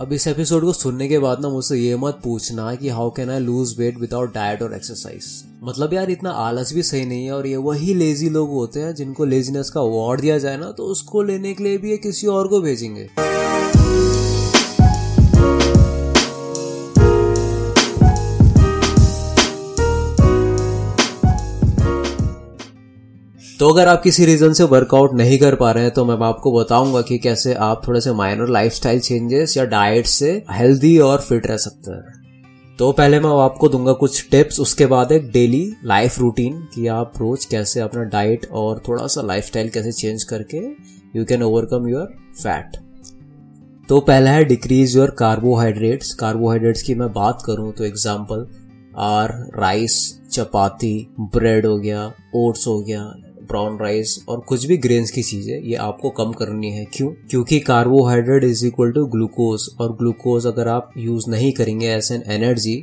अब इस एपिसोड को सुनने के बाद ना मुझसे ये मत पूछना कि how can I lose weight without diet और एक्सरसाइज मतलब यार इतना आलस भी सही नहीं है और ये वही लेजी लोग होते हैं जिनको लेजीनेस का अवार्ड दिया जाए ना तो उसको लेने के लिए भी ये किसी और को भेजेंगे। तो अगर आप किसी रीजन से वर्कआउट नहीं कर पा रहे हैं तो मैं आपको बताऊँगा कि कैसे आप थोड़े से माइनर लाइफस्टाइल चेंजेस या डाइट से हेल्दी और फिट रह सकते हैं। तो पहले मैं आपको दूँगा कुछ टिप्स उसके बाद एक डेली लाइफ रूटीन कि आप रोज कैसे अपना डाइट और थोड़ा सा लाइफस्टाइल कैसे चेंज करके you can overcome your fat तो पहला है डिक्रीज योर कार्बोहाइड्रेट्स कार्बोहाइड्रेट्स की मैं बात करूँ तो example are rice chapati bread हो गया ओट्स हो गया ब्राउन राइस और कुछ भी ग्रेन्स की चीज़ें, ये आपको कम करनी है। क्यों? क्योंकि carbohydrate is equal to glucose और ग्लूकोज अगर आप यूज़ नहीं करेंगे एज एन एनर्जी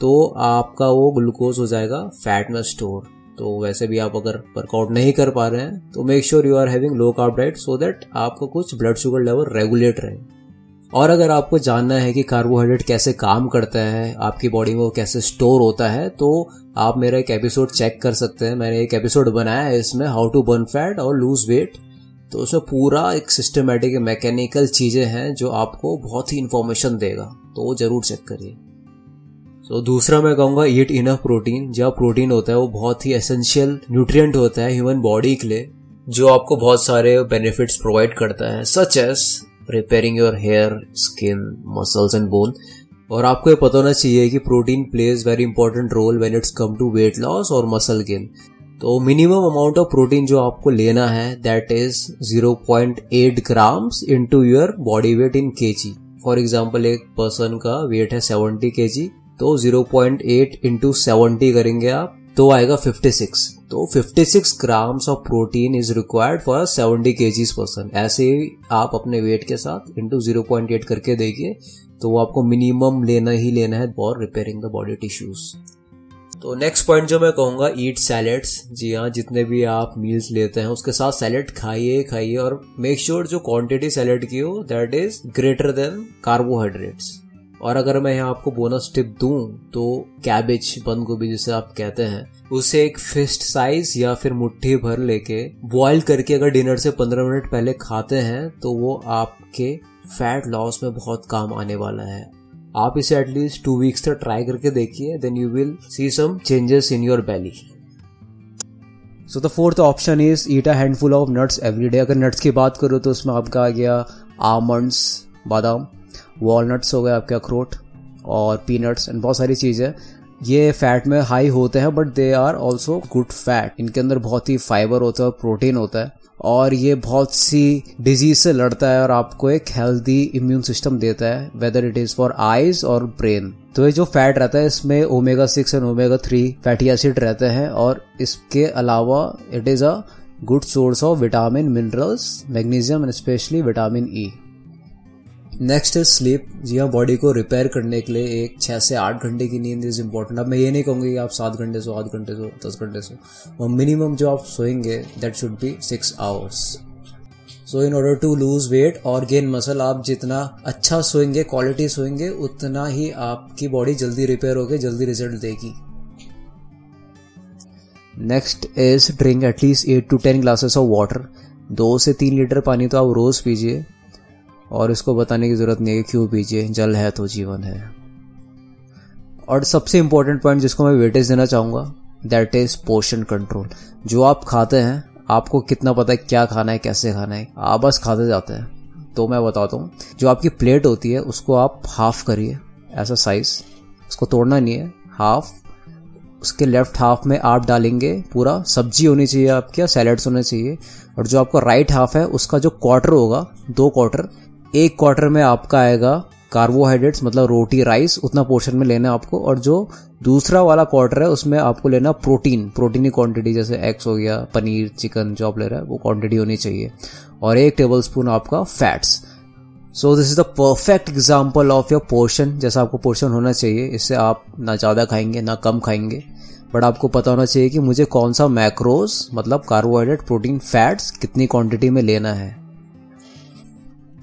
तो आपका वो ग्लूकोज हो जाएगा फैट में स्टोर तो वैसे भी आप अगर वर्कआउट नहीं कर पा रहे हैं तो make sure you are having low carb diet so that आपका कुछ ब्लड शुगर लेवल रेगुलेट रहे। और अगर आपको जानना है कि कार्बोहाइड्रेट कैसे काम करता है, आपकी बॉडी में वो कैसे स्टोर होता है तो आप मेरा एक एपिसोड चेक कर सकते हैं। मैंने एक एपिसोड बनाया है इसमें हाउ टू बर्न फैट और लूज वेट तो उसमें पूरा एक सिस्टमेटिक मैकेनिकल चीज़ें हैं जो आपको बहुत ही इंफॉर्मेशन देगा। तो वो ज़रूर चेक करिए। तो दूसरा मैं कहूँगा ईट इनफ प्रोटीन जो प्रोटीन होता है, वो बहुत ही एसेंशियल न्यूट्रिएंट होता है ह्यूमन बॉडी के लिए, जो आपको बहुत सारे बेनिफिट्स प्रोवाइड करता है such as repairing your hair skin muscles and bone और आपको ये पता होना चाहिए कि protein plays very important role when it's come to weight loss और मसल गेन तो मिनिमम अमाउंट ऑफ़ प्रोटीन जो आपको लेना है that is 0.8 grams into your body weight in KG for example एक पर्सन का वेट है 70 केजी तो 0.8 पॉइंट एट इंटू सेवेंटी करेंगे आप तो आएगा 56 तो 56 grams of protein is required for 70 KGs person ऐसे ही आप अपने वेट के साथ इंटू ज़ीरो पॉइंट एट करके देखिए तो वो आपको मिनिमम लेना ही लेना है for repairing the body tissues तो नेक्स्ट पॉइंट जो मैं कहूँगा ईट सैलेड्स जी हाँ जितने भी आप मील्स लेते हैं, उसके साथ सैलेड खाइए खाइए और मेक श्योर sure जो क्वांटिटी सैलेड की हो that is greater than carbohydrates और अगर मैं यहाँ आपको बोनस टिप दूँ तो कैबेज बंद गोभी जिसे आप कहते हैं, उसे एक फिस्ट साइज़ या फिर मुट्ठी भर लेके बॉईल करके अगर डिनर से पंद्रह मिनट पहले खाते हैं तो वो आपके फैट लॉस में बहुत काम आने वाला है। आप इसे एटलीस्ट टू वीक्स तक ट्राई करके देखिए then you will see some changes in your belly so the fourth option is eat a handful of nuts every day अगर नट्स की बात करो तो उसमें आपका आ गया आमंड्स बादाम। वॉलनट्स हो गए आपके अखरोट और पीनट्स एंड बहुत सारी चीज़ें ये फैट में हाई होते हैं but they are also good fat इनके अंदर बहुत ही फाइबर होता है प्रोटीन होता है और ये बहुत सी डिज़ीज़ से लड़ता है और आपको एक हेल्दी इम्यून सिस्टम देता है whether it is for eyes और ब्रेन तो ये जो फैट रहता है, इसमें omega six and omega three fatty acid रहते हैं और इसके अलावा it is a good source of vitamin minerals magnesium and specially vitamin E next is sleep जी हाँ बॉडी को रिपेयर करने के लिए एक छः से आठ घंटे की नींद इज़ इम्पोर्टेंट अब मैं ये नहीं कहूँगी कि आप सात घंटे सो, आठ घंटे सो, दस घंटे सो। और मिनिमम जो आप सोएँगे that should be six hours so in order to lose weight और गेन मसल आप जितना अच्छा सोएँगे क्वालिटी सोएँगे, उतना ही आपकी बॉडी जल्दी रिपेयर होकर जल्दी रिज़ल्ट देगी। Next is drink at least eight to ten glasses of water दो से तीन लीटर पानी तो आप रोज पीजिए। और इसको बताने की ज़रूरत नहीं है कि क्यों पीजिए, जल है तो जीवन है। और सबसे इंपॉर्टेंट पॉइंट जिसको मैं वेटेज देना चाहूँगा दैट इज़ पोर्शन कंट्रोल जो आप खाते हैं, आपको कितना पता है क्या खाना है, कैसे खाना है। आप बस खाते जाते हैं। तो मैं बताता हूँ, जो आपकी प्लेट होती है, उसको आप हाफ़ करिए ऐसा साइज़ उसको तोड़ना नहीं है हाफ़ उसके लेफ़्ट हाफ़ में आप डालेंगे पूरा, सब्ज़ी होनी चाहिए आपके या सैलड्स होने चाहिए। और जो आपका राइट हाफ़ है, उसका जो क्वार्टर होगा, दो क्वार्टर एक क्वार्टर में आपका आएगा कार्बोहाइड्रेट्स मतलब रोटी राइस उतना पोर्शन में लेना आपको और जो दूसरा वाला क्वार्टर है, उसमें आपको लेना प्रोटीन प्रोटीन की क्वांटिटी जैसे एग्स हो गया, पनीर चिकन जो आप ले रहे हैं, वो क्वांटिटी होनी चाहिए। और एक टेबल स्पून आपका fats so this is the perfect example of your portion जैसा आपको पोर्शन होना चाहिए। इससे आप ना ज़्यादा खाएँगे, ना कम खाएँगे। बट आपको पता होना चाहिए कि मुझे कौन सा मैक्रोज मतलब कार्बोहाइड्रेट प्रोटीन फैट्स कितनी क्वांटिटी में लेना है।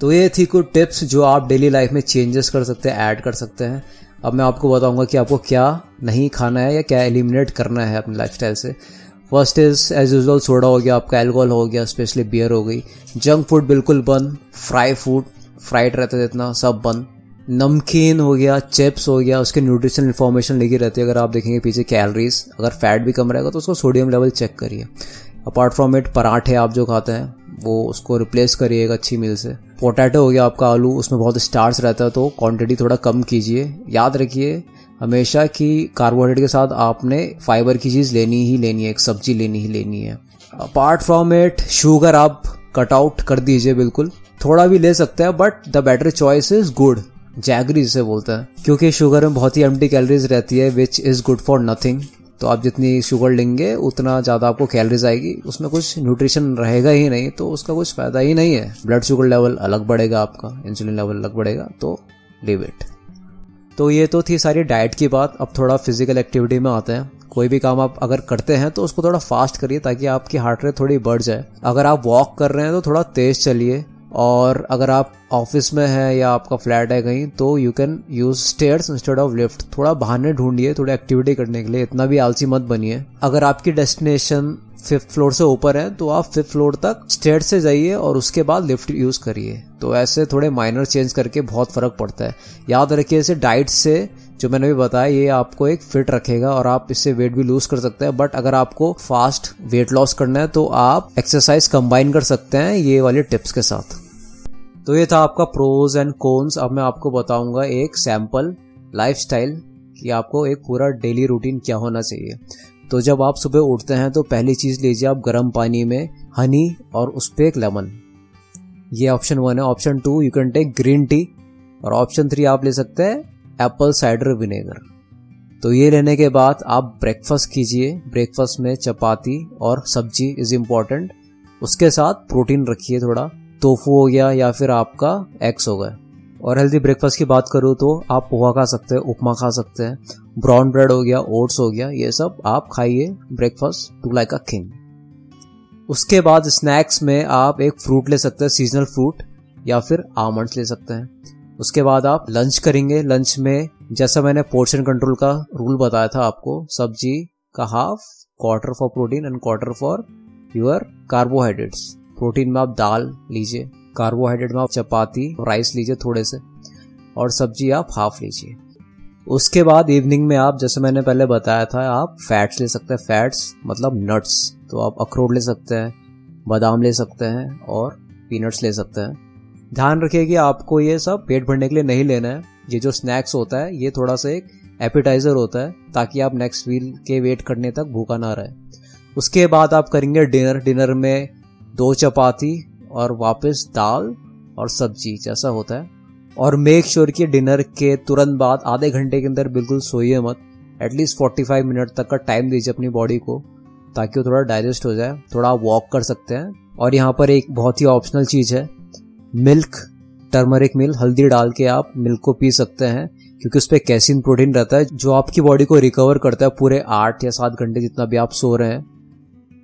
तो ये थी कुछ टिप्स जो आप डेली लाइफ में चेंजेस कर सकते हैं ऐड कर सकते हैं। अब मैं आपको बताऊँगा कि आपको क्या नहीं खाना है या क्या एलिमिनेट करना है अपनी लाइफ से। First is as usual soda हो गया, आपका एल्कोहल हो गया स्पेशली बियर हो गई। जंक फ़ूड बिल्कुल बंद फ्राई फ़ूड फ्राइड रहता है जितना सब बंद। नमकीन हो गया चिप्स हो गया, उसके न्यूट्रिशन इन्फॉर्मेशन लिखी रहती है। अगर आप देखेंगे पीछे कैलोरीज अगर फैट भी कम रहेगा तो उसको सोडियम लेवल चेक करिए। अपार्ट फ्रॉम इट पराठे आप जो खाते हैं, वो उसको रिप्लेस करिएगा अच्छी मील से। पोटैटो हो गया आपका आलू, उसमें बहुत स्टार्च रहता है तो क्वांटिटी थोड़ा कम कीजिए। याद रखिए, हमेशा कि कार्बोहाइड्रेट के साथ आपने फाइबर की चीज़ लेनी ही लेनी है, एक सब्ज़ी लेनी ही लेनी है। अपार्ट फ्रॉम इट शुगर आप कट आउट कर दीजिए बिल्कुल। थोड़ा भी ले सकते हैं but the better choice is good jaggery जिसे बोलते हैं। क्योंकि शुगर में बहुत ही एम्प्टी कैलोरीज रहती है which is good for nothing तो आप जितनी शुगर लेंगे, उतना ज़्यादा आपको कैलरीज आएगी। उसमें कुछ न्यूट्रिशन रहेगा ही नहीं तो उसका कुछ फ़ायदा ही नहीं है। ब्लड शुगर लेवल अलग बढ़ेगा आपका इंसुलिन लेवल अलग बढ़ेगा तो लिव इट तो ये तो थी सारी डाइट की बात। अब थोड़ा फ़िज़िकल एक्टिविटी में आते हैं। कोई भी काम आप अगर करते हैं तो उसको थोड़ा फास्ट करिए ताकि आपकी हार्ट रेट थोड़ी बढ़ जाए। अगर आप वॉक कर रहे हैं तो थोड़ा तेज चलिए। और अगर आप ऑफ़िस में है या आपका फ्लैट है कहीं तो you can use stairs instead of lift थोड़ा बहाने ढूंढिए, थोड़ी एक्टिविटी करने के लिए, इतना भी आलसी मत बनिए। अगर आपकी डेस्टिनेशन फिफ्थ फ्लोर से ऊपर है तो आप फिफ्थ फ्लोर तक स्टेयर से जाइए और उसके बाद लिफ्ट यूज़ करिए। तो ऐसे थोड़े माइनर चेंज करके बहुत फ़र्क पड़ता है। याद रखिए इसे डाइट से, जो मैंने भी बताया, ये आपको एक फिट रखेगा और आप इससे वेट भी लूज कर सकते हैं। बट अगर आपको फास्ट वेट लॉस करना है तो आप एक्सरसाइज कंबाइन कर सकते हैं ये वाले टिप्स के साथ। तो ये था आपका प्रोज एंड कोन्स अब मैं आपको बताऊँगा एक सैंपल लाइफस्टाइल कि आपको एक पूरा डेली रूटीन क्या होना चाहिए। तो जब आप सुबह उठते हैं तो पहली चीज़ लीजिए आप गर्म पानी में हनी और उस पर एक लेमन ये ऑप्शन वन है। Option two you can take green tea और ऑप्शन थ्री आप ले सकते हैं एप्पल साइडर विनेगर तो ये लेने के बाद आप ब्रेकफास्ट कीजिए। ब्रेकफास्ट में चपाती और सब्ज़ी इज़ इंपॉर्टेंट उसके साथ प्रोटीन रखिए थोड़ा। टोफू हो गया या फिर आपका एग्स हो गया और हेल्दी ब्रेकफास्ट की बात करूँ तो आप पोहा खा सकते हैं, उपमा खा सकते हैं ब्राउन ब्रेड हो गया ओट्स हो गया, ये सब आप खाइए breakfast too like a king उसके बाद स्नैक्स में आप एक फ्रूट ले सकते हैं सीजनल फ्रूट या फिर आमंड्स ले सकते हैं। उसके बाद आप लंच करेंगे। लंच में जैसा मैंने पोर्शन कंट्रोल का रूल बताया था आपको, सब्ज़ी का half quarter for protein and quarter for your carbohydrates protein में आप दाल लीजिए कार्बोहाइड्रेट में आप चपाती राइस लीजिए थोड़े से, और सब्ज़ी आप हाफ़ लीजिए। उसके बाद इवनिंग में आप, जैसे मैंने पहले बताया था, आप फैट्स ले सकते हैं। फैट्स मतलब नट्स तो आप अखरोट ले सकते हैं, बादाम ले सकते हैं और पीनट्स ले सकते हैं। ध्यान रखिए कि आपको ये सब पेट भरने के लिए नहीं लेना है। ये जो स्नैक्स होता है, ये थोड़ा सा एक एपिटाइजर होता है, ताकि आप नेक्स्ट वील के वेट करने तक भूखा ना रहे। उसके बाद आप करेंगे डिनर डिनर में दो चपाती और वापस दाल और सब्ज़ी, जैसा होता है। और मेक श्योर कि डिनर के तुरंत बाद, आधे घंटे के अंदर बिल्कुल सोइए मत। एटलीस्ट 45 मिनट तक का टाइम दीजिए अपनी बॉडी को, ताकि वो थोड़ा डाइजेस्ट हो जाए, थोड़ा वॉक कर सकते हैं। और यहाँ पर एक बहुत ही ऑप्शनल चीज़ है मिल्क टर्मरिक मिल्क हल्दी डाल के आप मिल्क को पी सकते हैं, क्योंकि उस पर कैसिन प्रोटीन रहता है, जो आपकी बॉडी को रिकवर करता है पूरे आठ या सात घंटे जितना भी आप सो रहे हैं।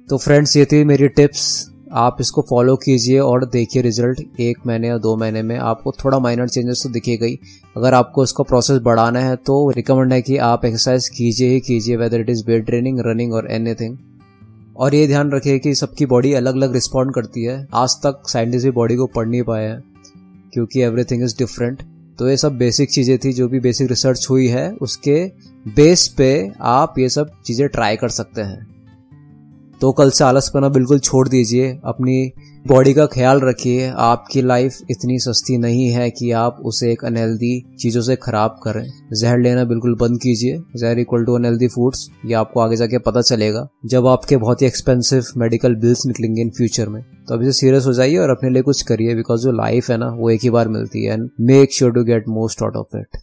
तो फ्रेंड्स ये थी मेरी टिप्स आप इसको फॉलो कीजिए और देखिए रिज़ल्ट एक महीने या दो महीने में आपको थोड़ा माइनर चेंजेस तो दिखेगा ही। अगर आपको इसका प्रोसेस बढ़ाना है तो रिकमेंड है कि आप एक्सरसाइज कीजिए ही कीजिए whether it is weight training running और एनीथिंग और ये ध्यान रखिए कि सबकी बॉडी अलग अलग रिस्पॉन्ड करती है। आज तक साइंटिस्ट भी बॉडी को पढ़ नहीं पाए हैं, क्योंकि एवरीथिंग इज़ डिफरेंट तो ये सब बेसिक चीज़ें थी, जो भी बेसिक रिसर्च हुई है, उसके बेस पे आप ये सब चीज़ें ट्राई कर सकते हैं। तो कल से आलसपना बिल्कुल छोड़ दीजिए। अपनी बॉडी का ख्याल रखिए। आपकी लाइफ इतनी सस्ती नहीं है कि आप उसे एक अनहेल्दी चीज़ों से खराब करें। जहर लेना बिल्कुल बंद कीजिए। जहर इक्वल टू अनहेल्दी फूड्स ये आपको आगे जाके पता चलेगा। जब आपके बहुत ही एक्सपेंसिव मेडिकल बिल्स निकलेंगे इन फ्यूचर में तो अभी से सीरियस हो जाइए और अपने लिए कुछ करिए। बिकॉज़ जो लाइफ है ना, वो एक ही बार मिलती है। And make sure to get most out of it